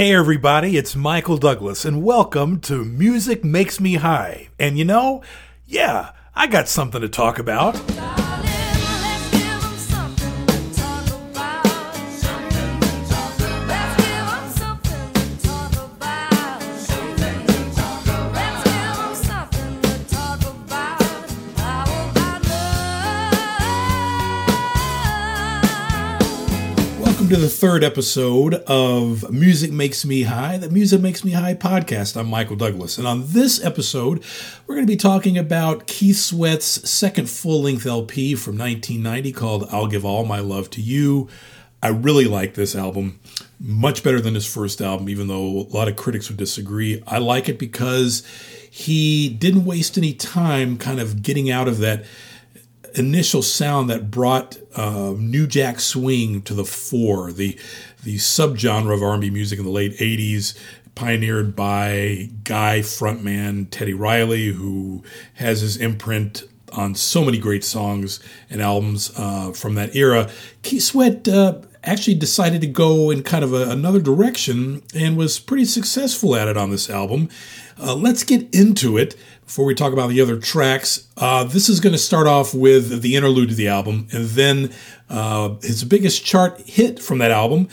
Hey, everybody, it's Michael Douglas, and welcome to Music Makes Me High. And you know, yeah, I got something to talk about. To the third episode of Music Makes Me High, the Music Makes Me High podcast. I'm Michael Douglas. And on this episode, we're going to be talking about Keith Sweat's second full length LP from 1990 called I'll Give All My Love to You. I really like this album, much better than his first album, even though a lot of critics would disagree. I like it because he didn't waste any time kind of getting out of that initial sound that brought uh, New Jack Swing to the fore, the the subgenre of R&B music in the late '80s, pioneered by Guy frontman Teddy Riley, who has his imprint on so many great songs and albums uh, from that era. Keith Sweat uh, actually decided to go in kind of a, another direction and was pretty successful at it on this album. Uh, let's get into it before we talk about the other tracks. Uh, this is going to start off with the interlude to the album, and then uh, his biggest chart hit from that album,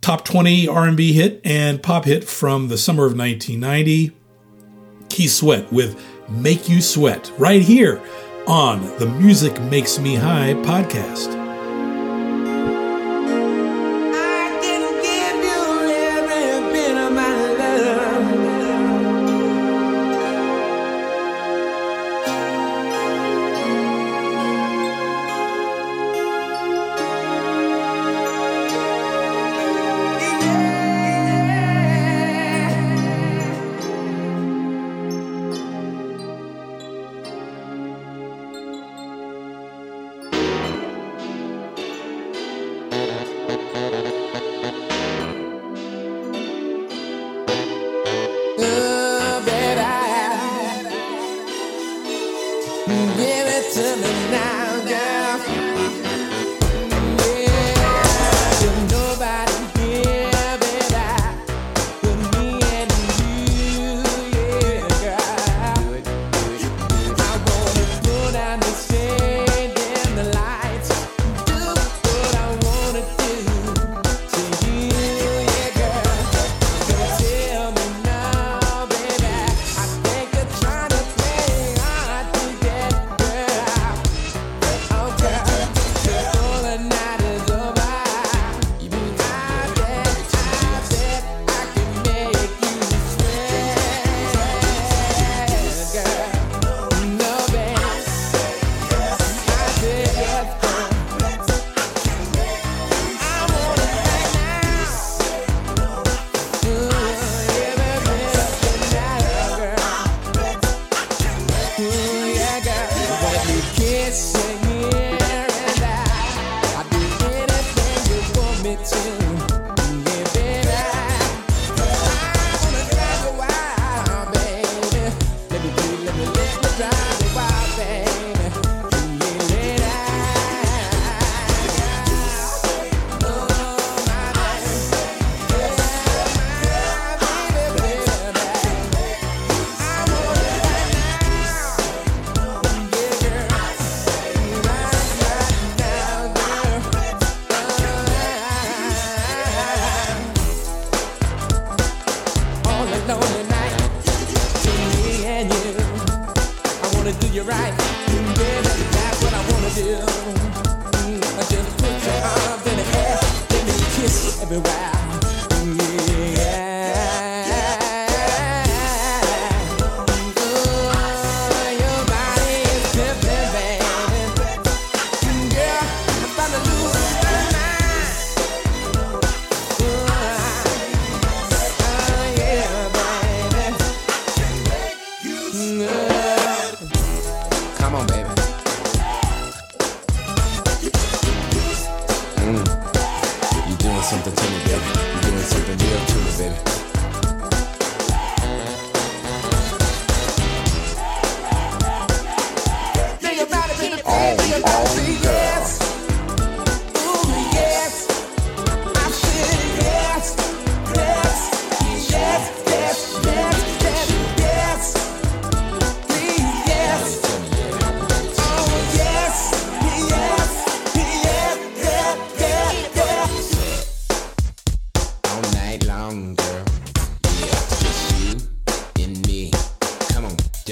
top 20 R&B hit and pop hit from the summer of 1990, Keith Sweat with "Make You Sweat" right here on the Music Makes Me High podcast.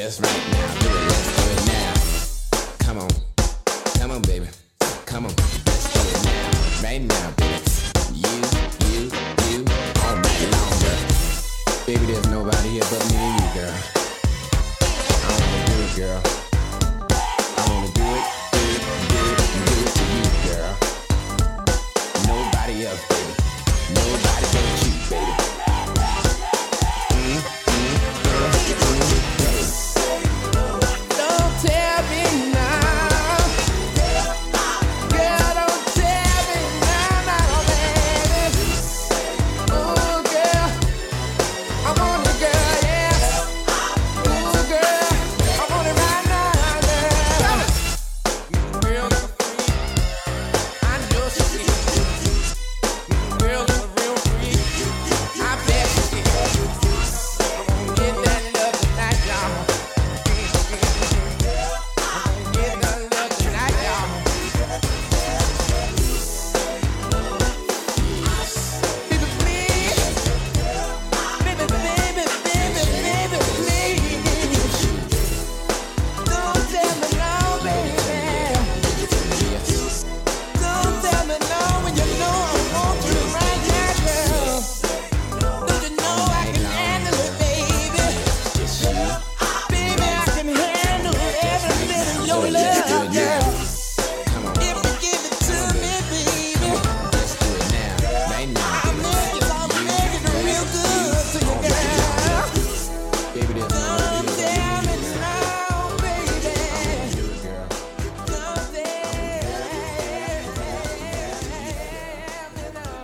Just right now. Do it, let's do it now. Come on, come on, baby.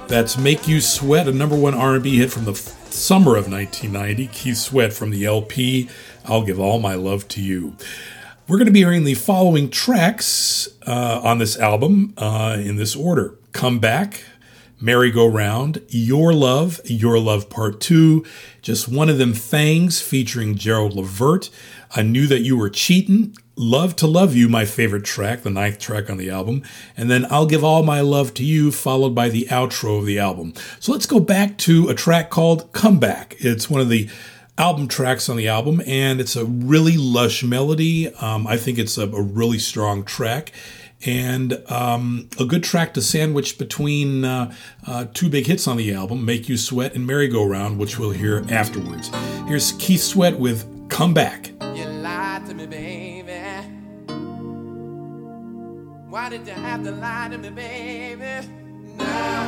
That's "Make You Sweat," a number one R&B hit from the f- summer of 1990. Keith Sweat from the LP "I'll Give All My Love to You." We're going to be hearing the following tracks uh, on this album uh, in this order: "Come Back," "Merry Go Round," "Your Love," "Your Love Part Two," "Just One of Them Things" featuring Gerald Levert. I knew that you were cheating. Love to Love You, my favorite track, the ninth track on the album. And then I'll Give All My Love to You, followed by the outro of the album. So let's go back to a track called Come Back. It's one of the album tracks on the album, and it's a really lush melody. Um, I think it's a, a really strong track. And um, a good track to sandwich between uh, uh, two big hits on the album, Make You Sweat and Merry Go Round, which we'll hear afterwards. Here's Keith Sweat with Come Back. Why did you have to lie to me, baby? Nah,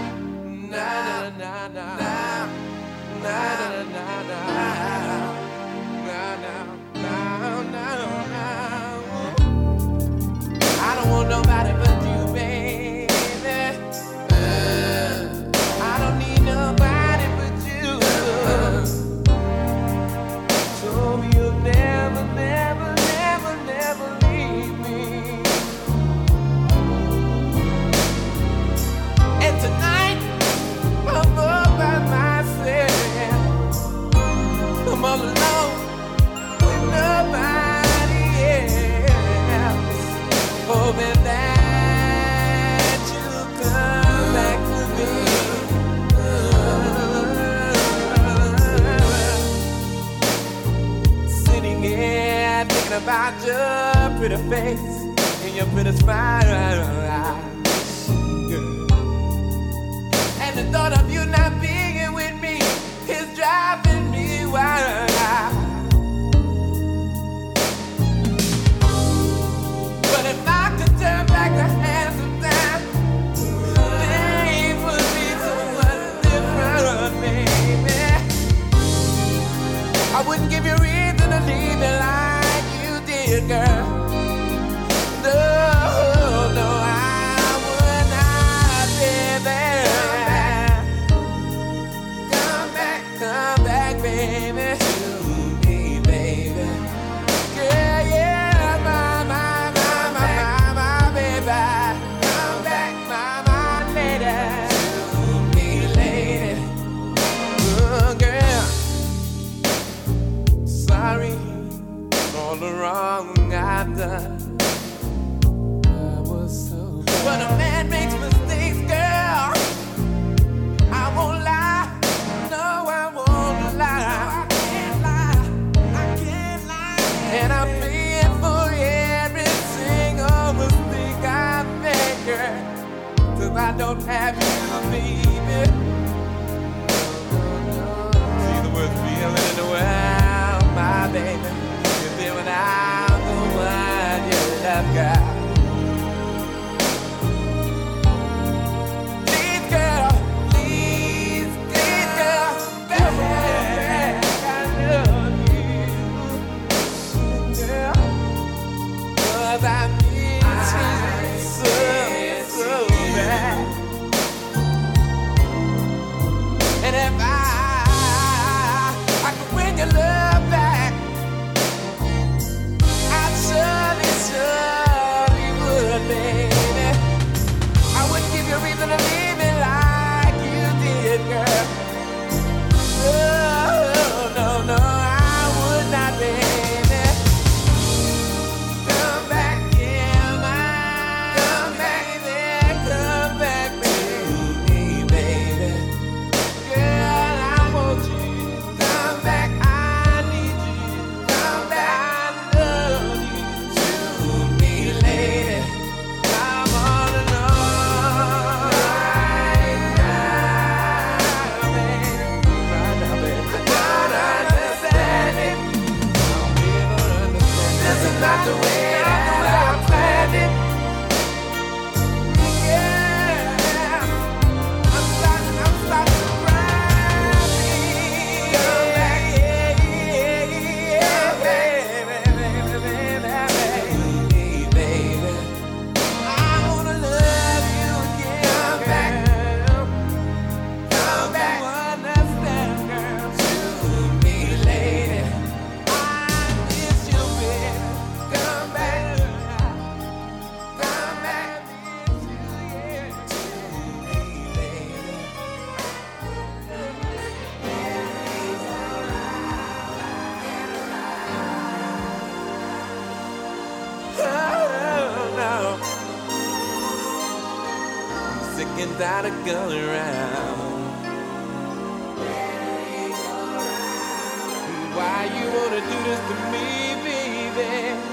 nah, nah, nah, nah, nah, nah, nah, nah, nah, nah, nah, nah. I don't want nobody but Yeah. without a girl around. Why you wanna do this to me, baby?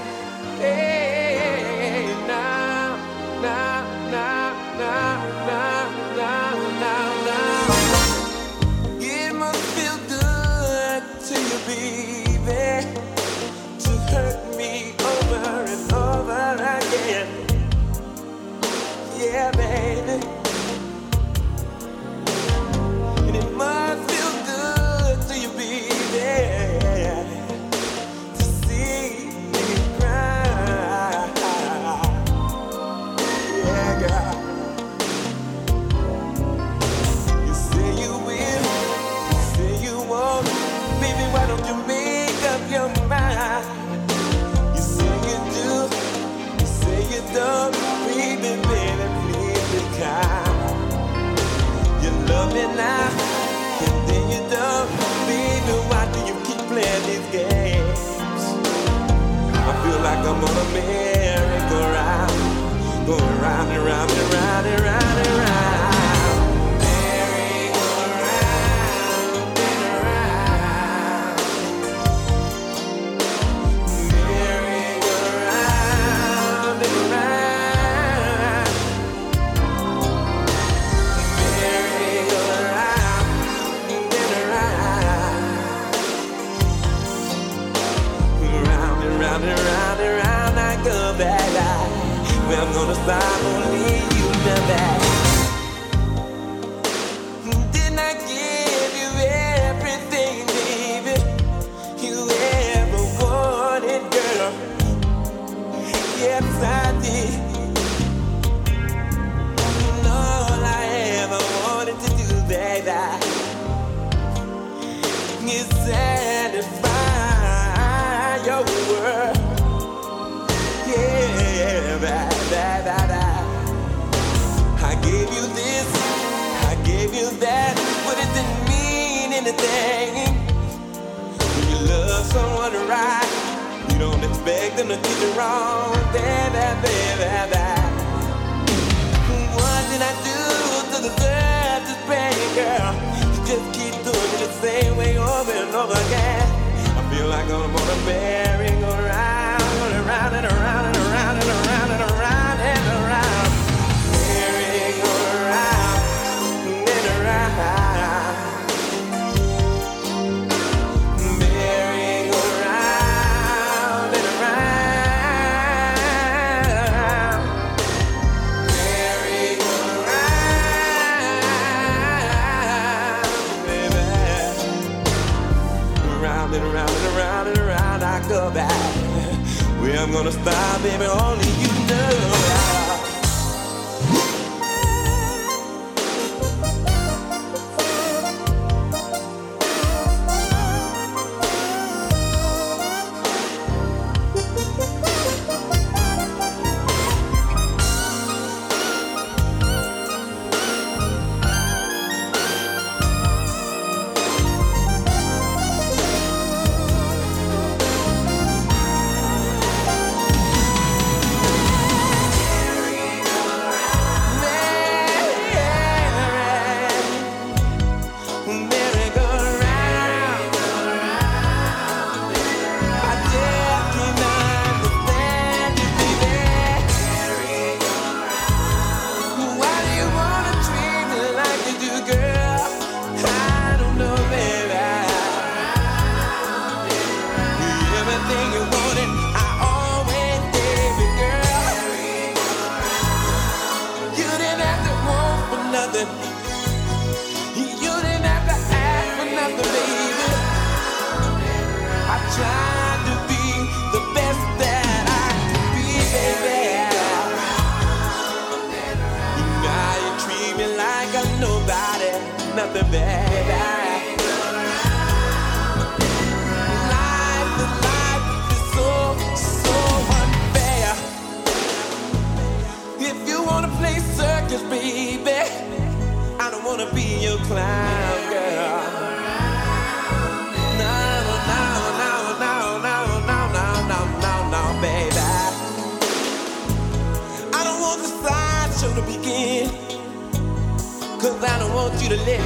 I don't want you to live.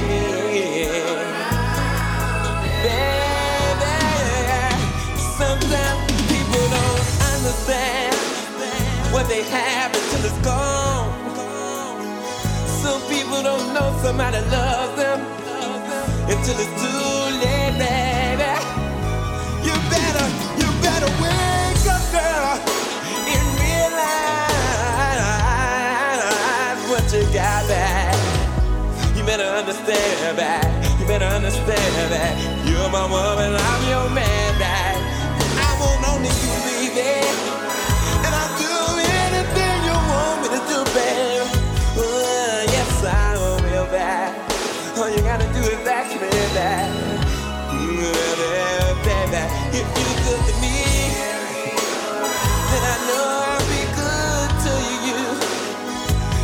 Baby, sometimes people don't understand what they have until it's gone. Some people don't know somebody loves them until it's too late, understand that. You better understand that. You're my woman, I'm your man, that. I want only you, baby. And I'll do anything you want me to do, baby. Uh, yes, I will, baby. All you gotta do is ask me that. Mm, baby, if you're good to me, then I know I'll be good to you.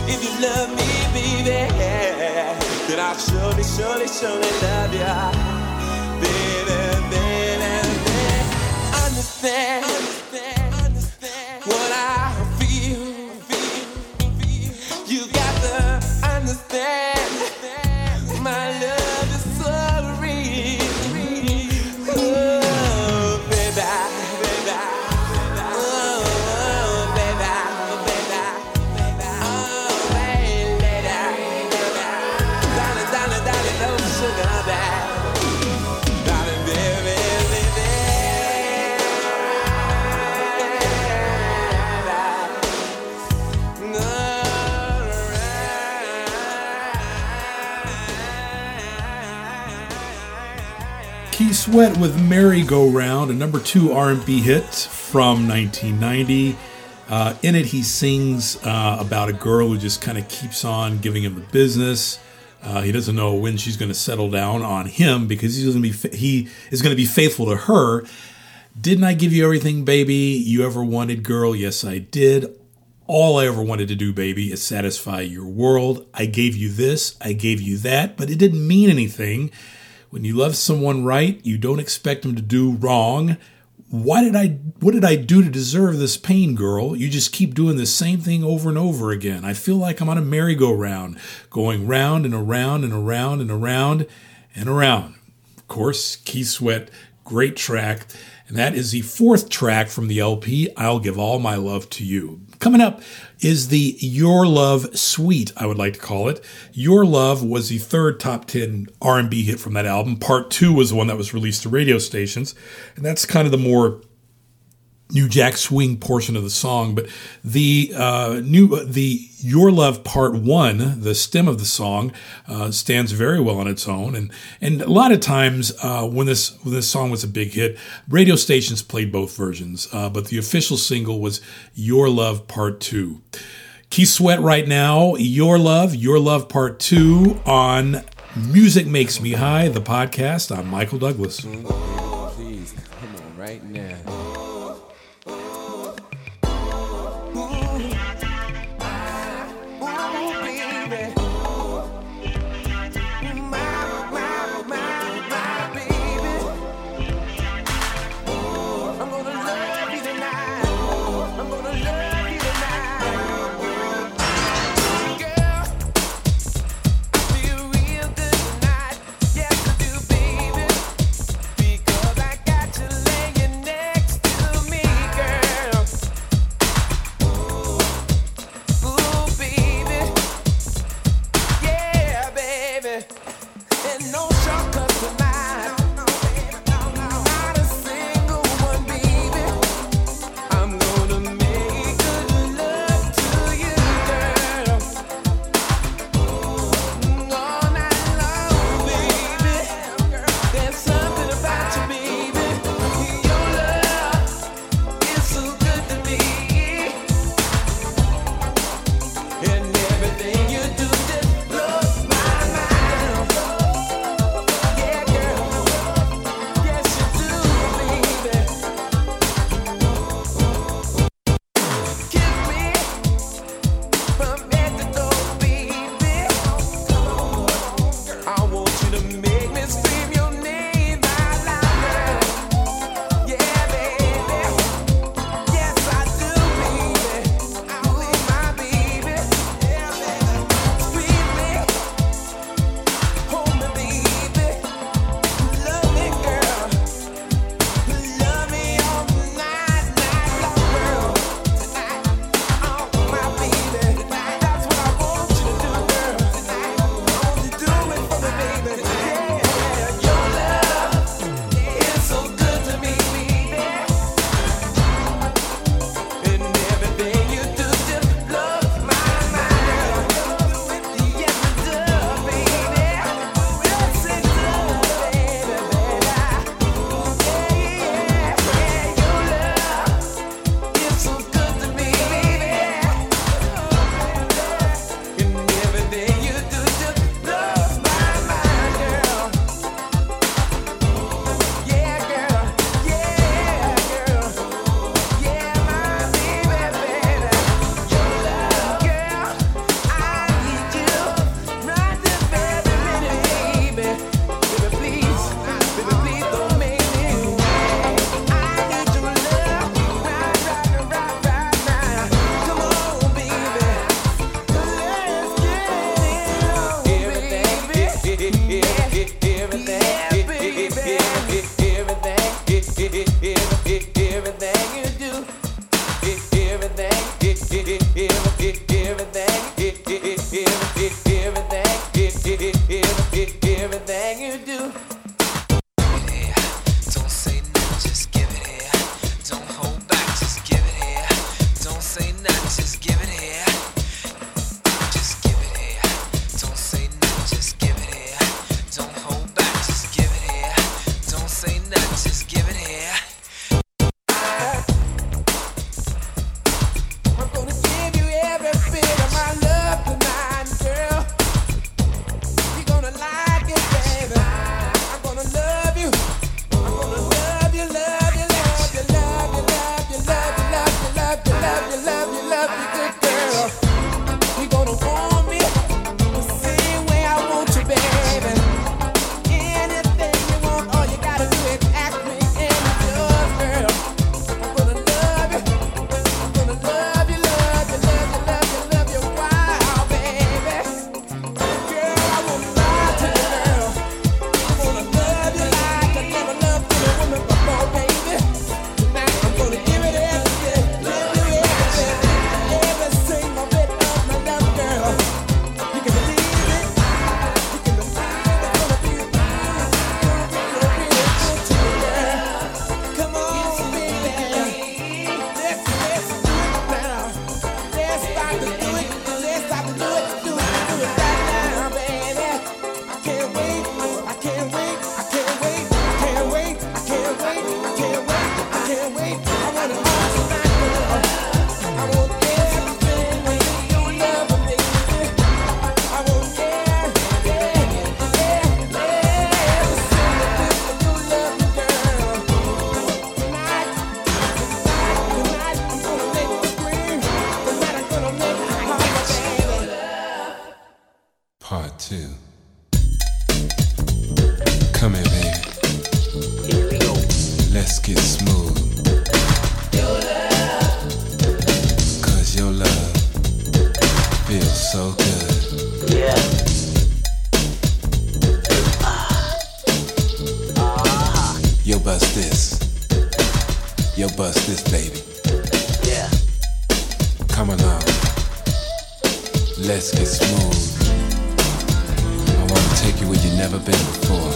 If you love me, baby, then I'll surely, surely, surely love you. Baby, baby, baby, understand, understand, Keith Sweat with Merry Go Round, a number two R&B hit from 1990. Uh, in it, he sings uh, about a girl who just kind of keeps on giving him the business. Uh, he doesn't know when she's going to settle down on him because he's going to be fa- he is going to be faithful to her. Didn't I give you everything, baby? You ever wanted, girl? Yes, I did. All I ever wanted to do, baby, is satisfy your world. I gave you this, I gave you that, but it didn't mean anything. When you love someone right, you don't expect them to do wrong. Why did I what did I do to deserve this pain, girl? You just keep doing the same thing over and over again. I feel like I'm on a merry-go-round, going round and around and around and around and around. Of course, Keith Sweat, great track. And that is the fourth track from the LP, I'll Give All My Love to You. Coming up is the Your Love Suite, I would like to call it. Your Love was the third top 10 R&B hit from that album. Part 2 was the one that was released to radio stations, and that's kind of the more New Jack Swing portion of the song, but the uh, new the Your Love Part One, the stem of the song, uh, stands very well on its own, and and a lot of times uh, when this when this song was a big hit, radio stations played both versions, uh, but the official single was Your Love Part Two. Keith Sweat right now, Your Love, Your Love Part Two on Music Makes Me High, the podcast. I'm Michael Douglas. Please, come on right now. Yo, bust this baby. Yeah. Come along. Let's get smooth. I wanna take you where you've never been before.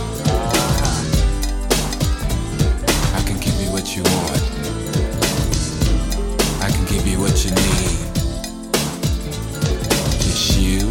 I can give you what you want. I can give you what you need. Just you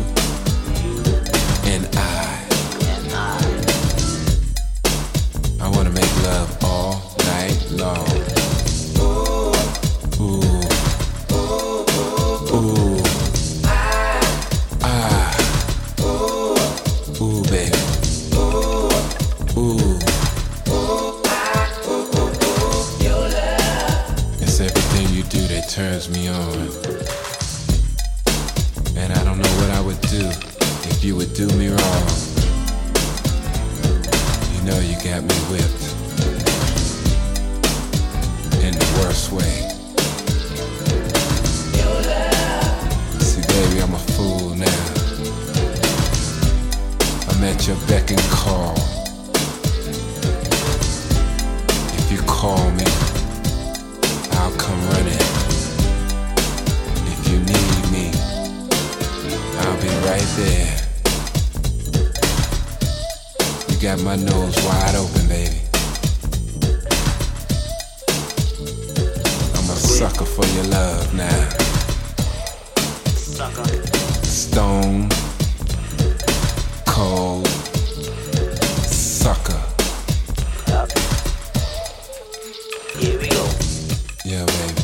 Yeah, baby.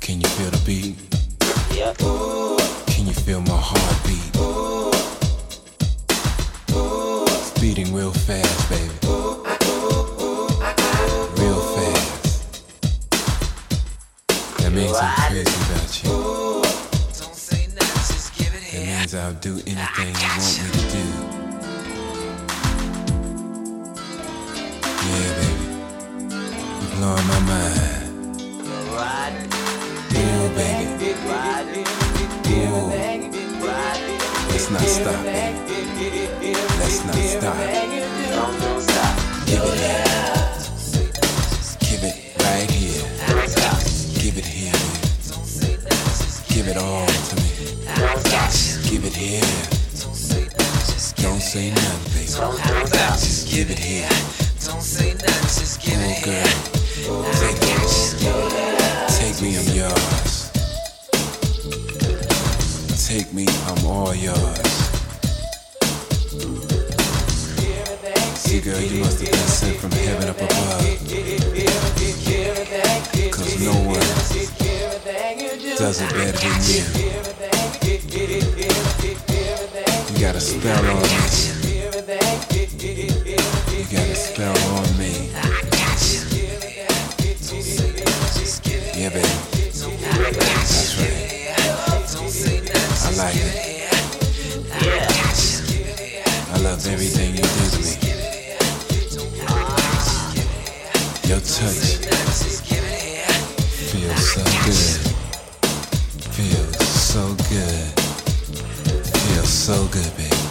Can you feel the beat? Yeah. Ooh. Can you feel my heartbeat? Ooh. Ooh. It's beating real fast, baby. Real fast. That means I'm crazy about you. Ooh, don't That means I'll do anything you want me so good. Feels so good. Feels so good, baby.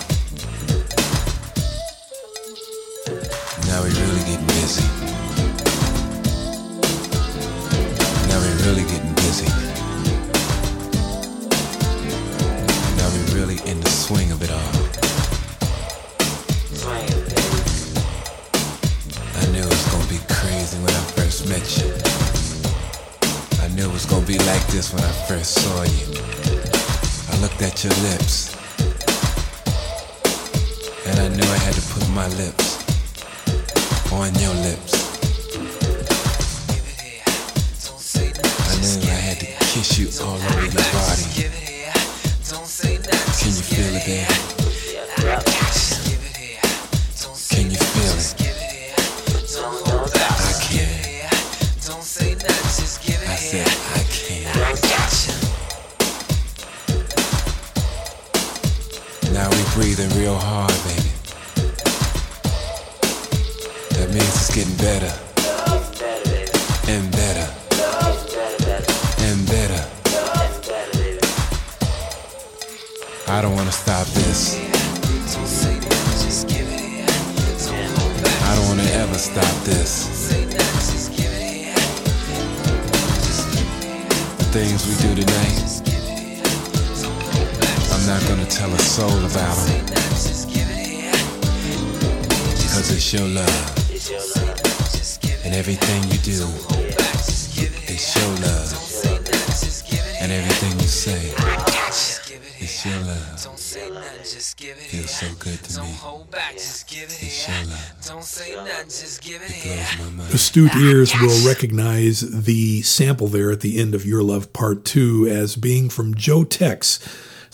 And everything you say, Just give it it's your love. Don't say nothing, just give it Feels so good to Don't me. hold back, just give it It's here. your love. Don't say nothing, just give it It here. blows my mind. Astute ears will recognize the sample there at the end of Your Love Part 2 as being from Joe Tex,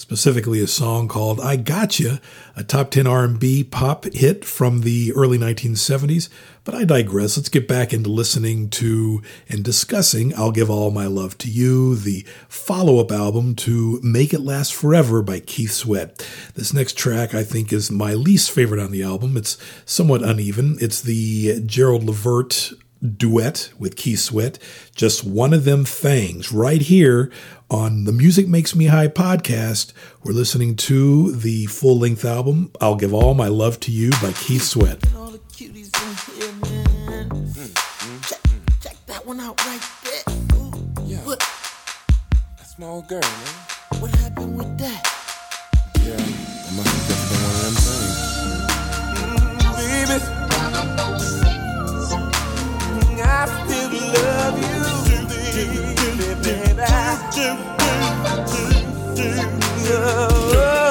specifically a song called I Gotcha, a top 10 R&B pop hit from the early 1970s. But I digress. Let's get back into listening to and discussing I'll Give All My Love to You, the follow-up album to Make It Last Forever by Keith Sweat. This next track I think is my least favorite on the album. It's somewhat uneven. It's the Gerald Levert duet with Keith Sweat, just one of them things right here on the Music Makes Me High podcast. We're listening to the full length album, I'll Give All My Love to You by Keith Sweat. all the cuties in here, man. Check, check that one out right there. Ooh, Yeah. What, That's my old girl, man. what happened with that? Yeah, I must have just been one of them things. Baby, I still love you, baby, baby. Oh,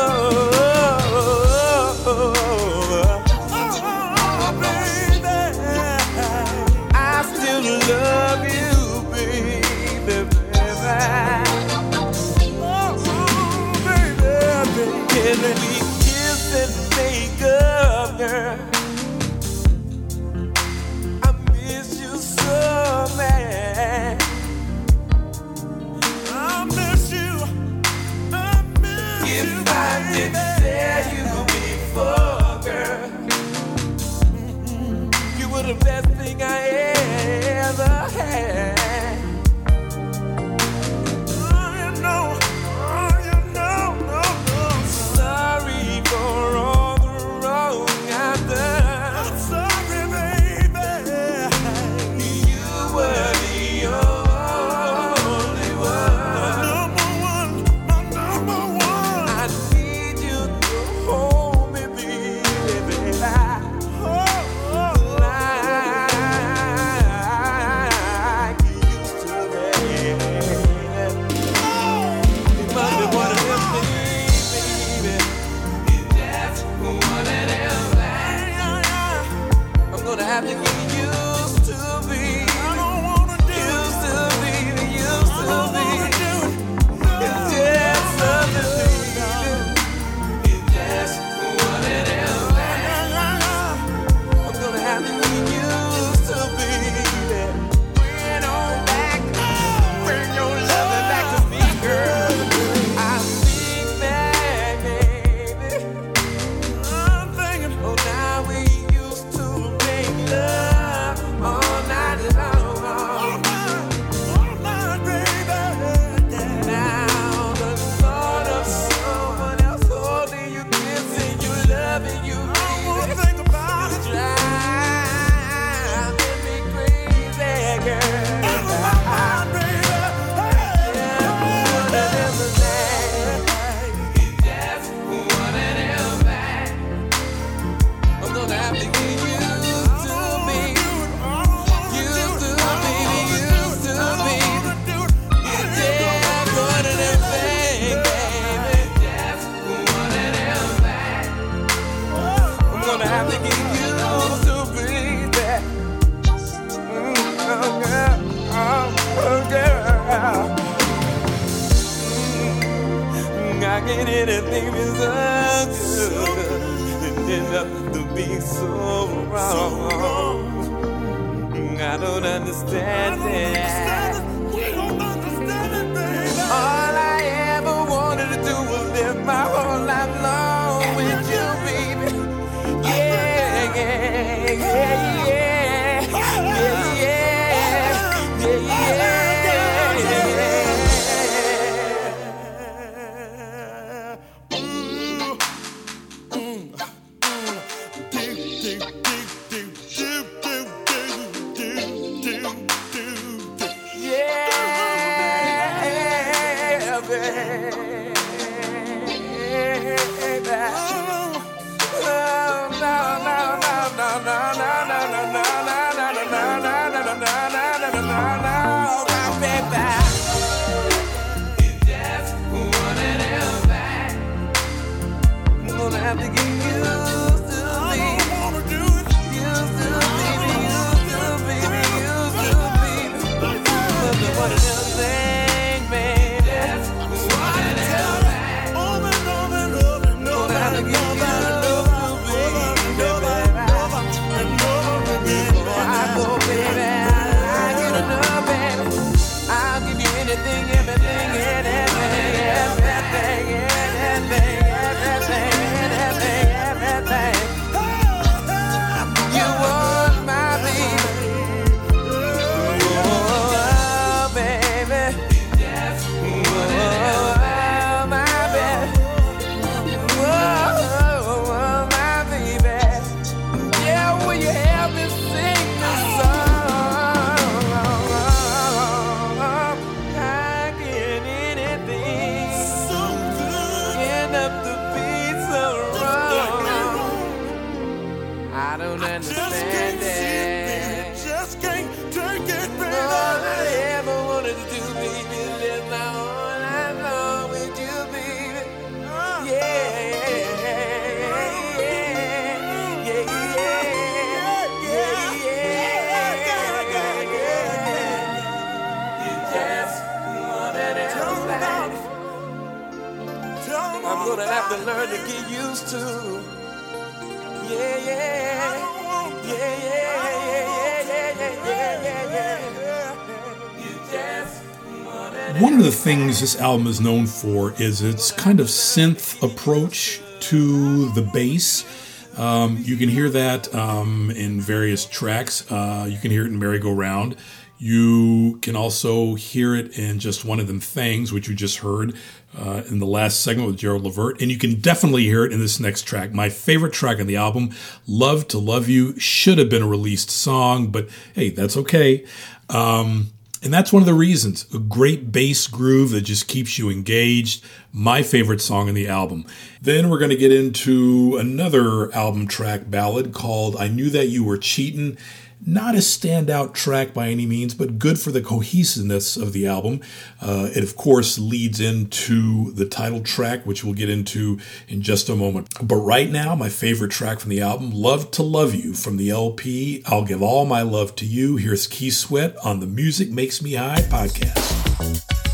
best thing I ever the things this album is known for is its kind of synth approach to the bass. Um, you can hear that um, in various tracks. Uh, you can hear it in Merry Go Round. You can also hear it in just one of them things, which you just heard uh, in the last segment with Gerald Levert. And you can definitely hear it in this next track. My favorite track on the album, Love to Love You, should have been a released song, but hey, that's okay. Um, and that's one of the reasons. A great bass groove that just keeps you engaged. My favorite song in the album. Then we're going to get into another album track ballad called I Knew That You Were Cheatin'. Not a standout track by any means, but good for the cohesiveness of the album. Uh, it, of course, leads into the title track, which we'll get into in just a moment. But right now, my favorite track from the album, Love to Love You, from the LP, I'll Give All My Love to You. Here's Keith Sweat on the Music Makes Me High podcast.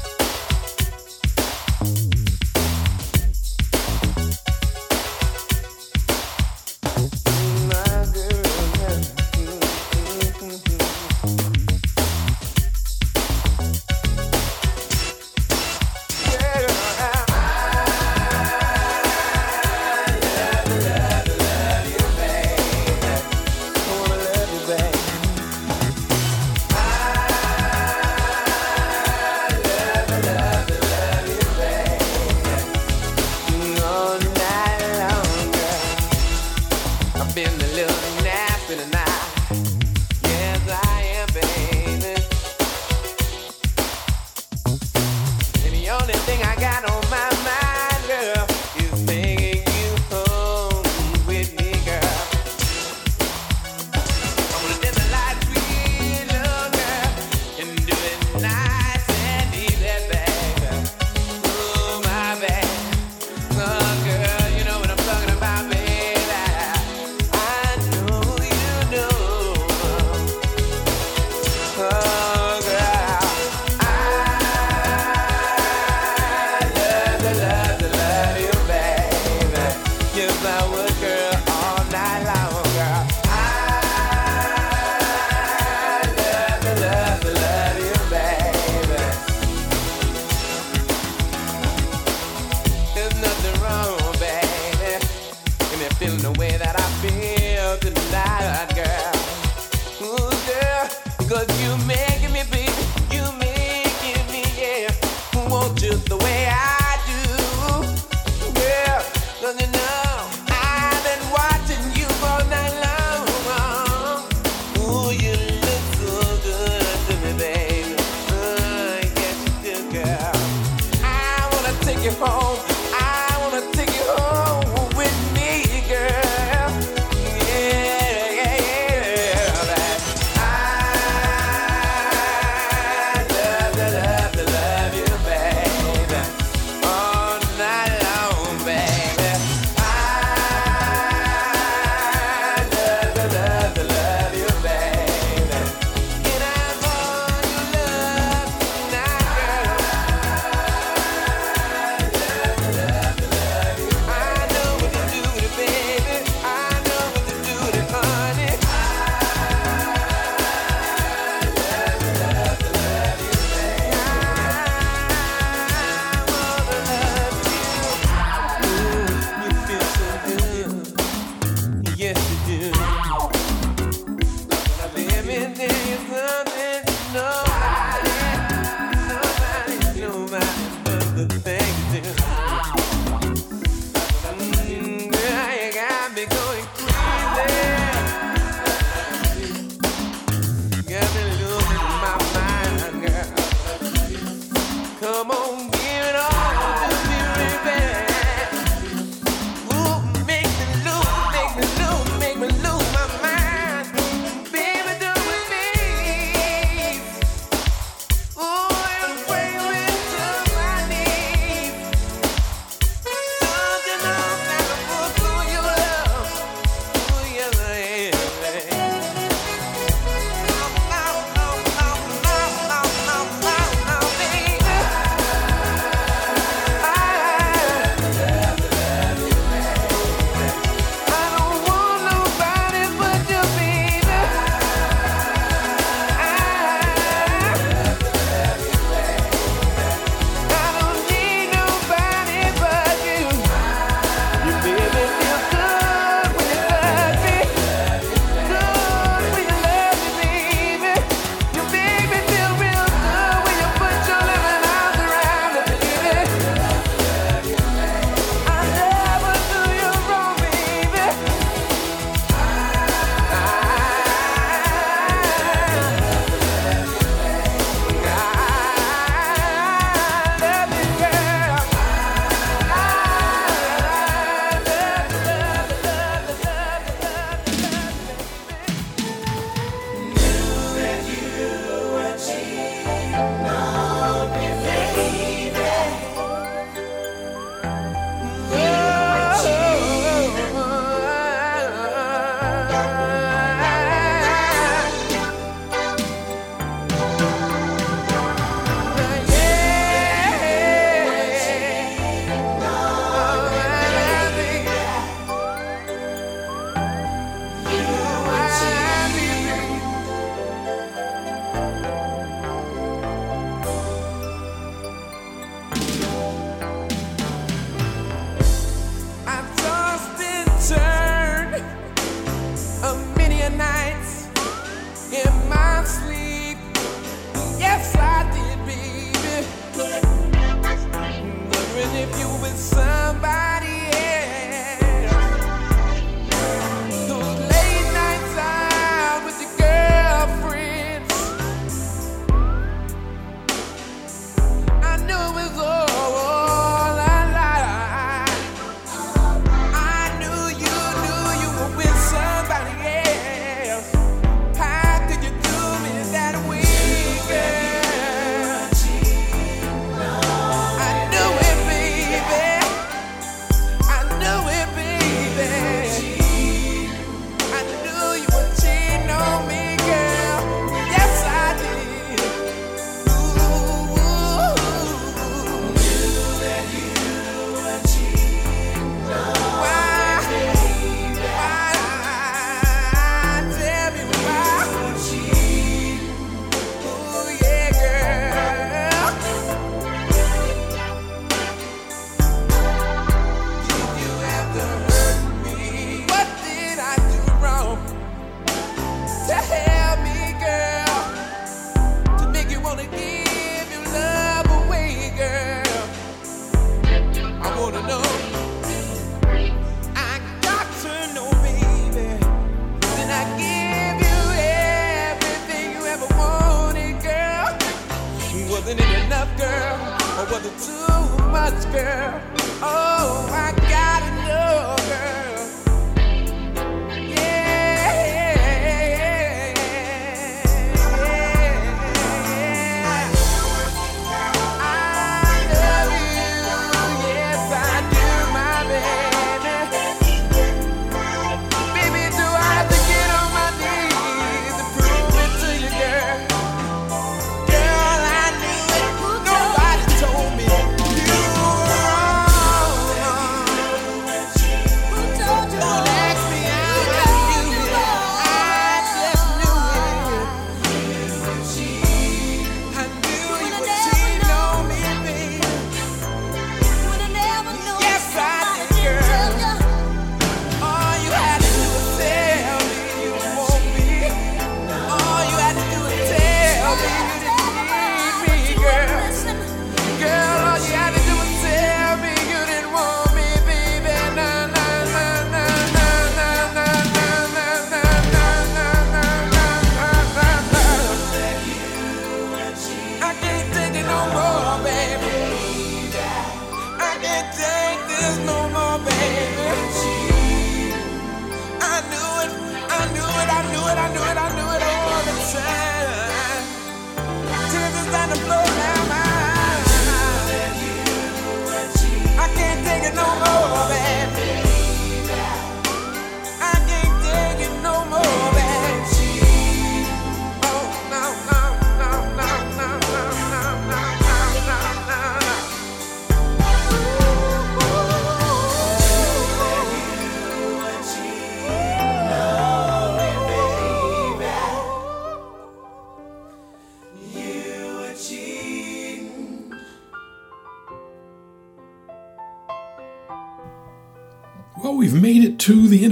to do.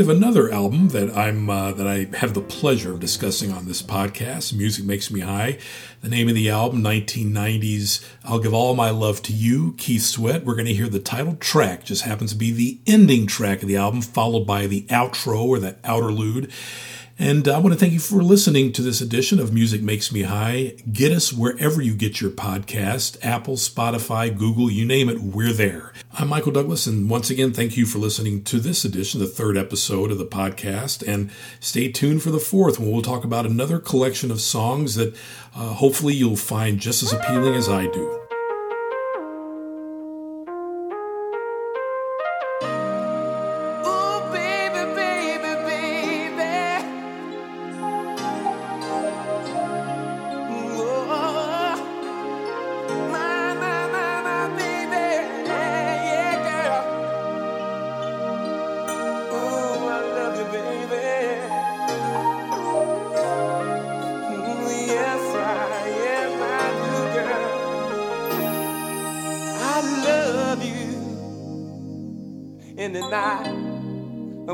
of another album that I'm uh, that I have the pleasure of discussing on this podcast. Music makes me high. The name of the album, 1990s. I'll give all my love to you, Keith Sweat. We're going to hear the title track. Just happens to be the ending track of the album, followed by the outro or the outerlude. And I want to thank you for listening to this edition of Music Makes Me High. Get us wherever you get your podcast Apple, Spotify, Google, you name it, we're there. I'm Michael Douglas, and once again, thank you for listening to this edition, the third episode of the podcast. And stay tuned for the fourth, when we'll talk about another collection of songs that uh, hopefully you'll find just as appealing as I do.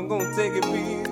I'm gonna take it easy.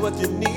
what you need.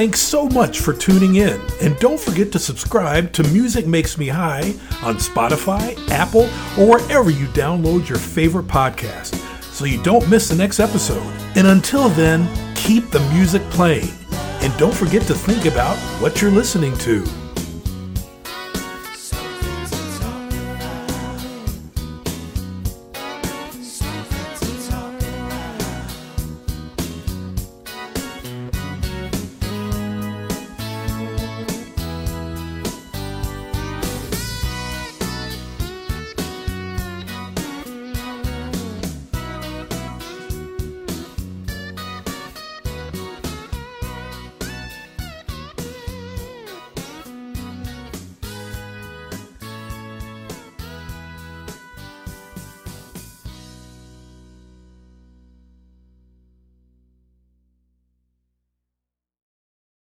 Thanks so much for tuning in, and don't forget to subscribe to Music Makes Me High on Spotify, Apple, or wherever you download your favorite podcast so you don't miss the next episode. And until then, keep the music playing, and don't forget to think about what you're listening to.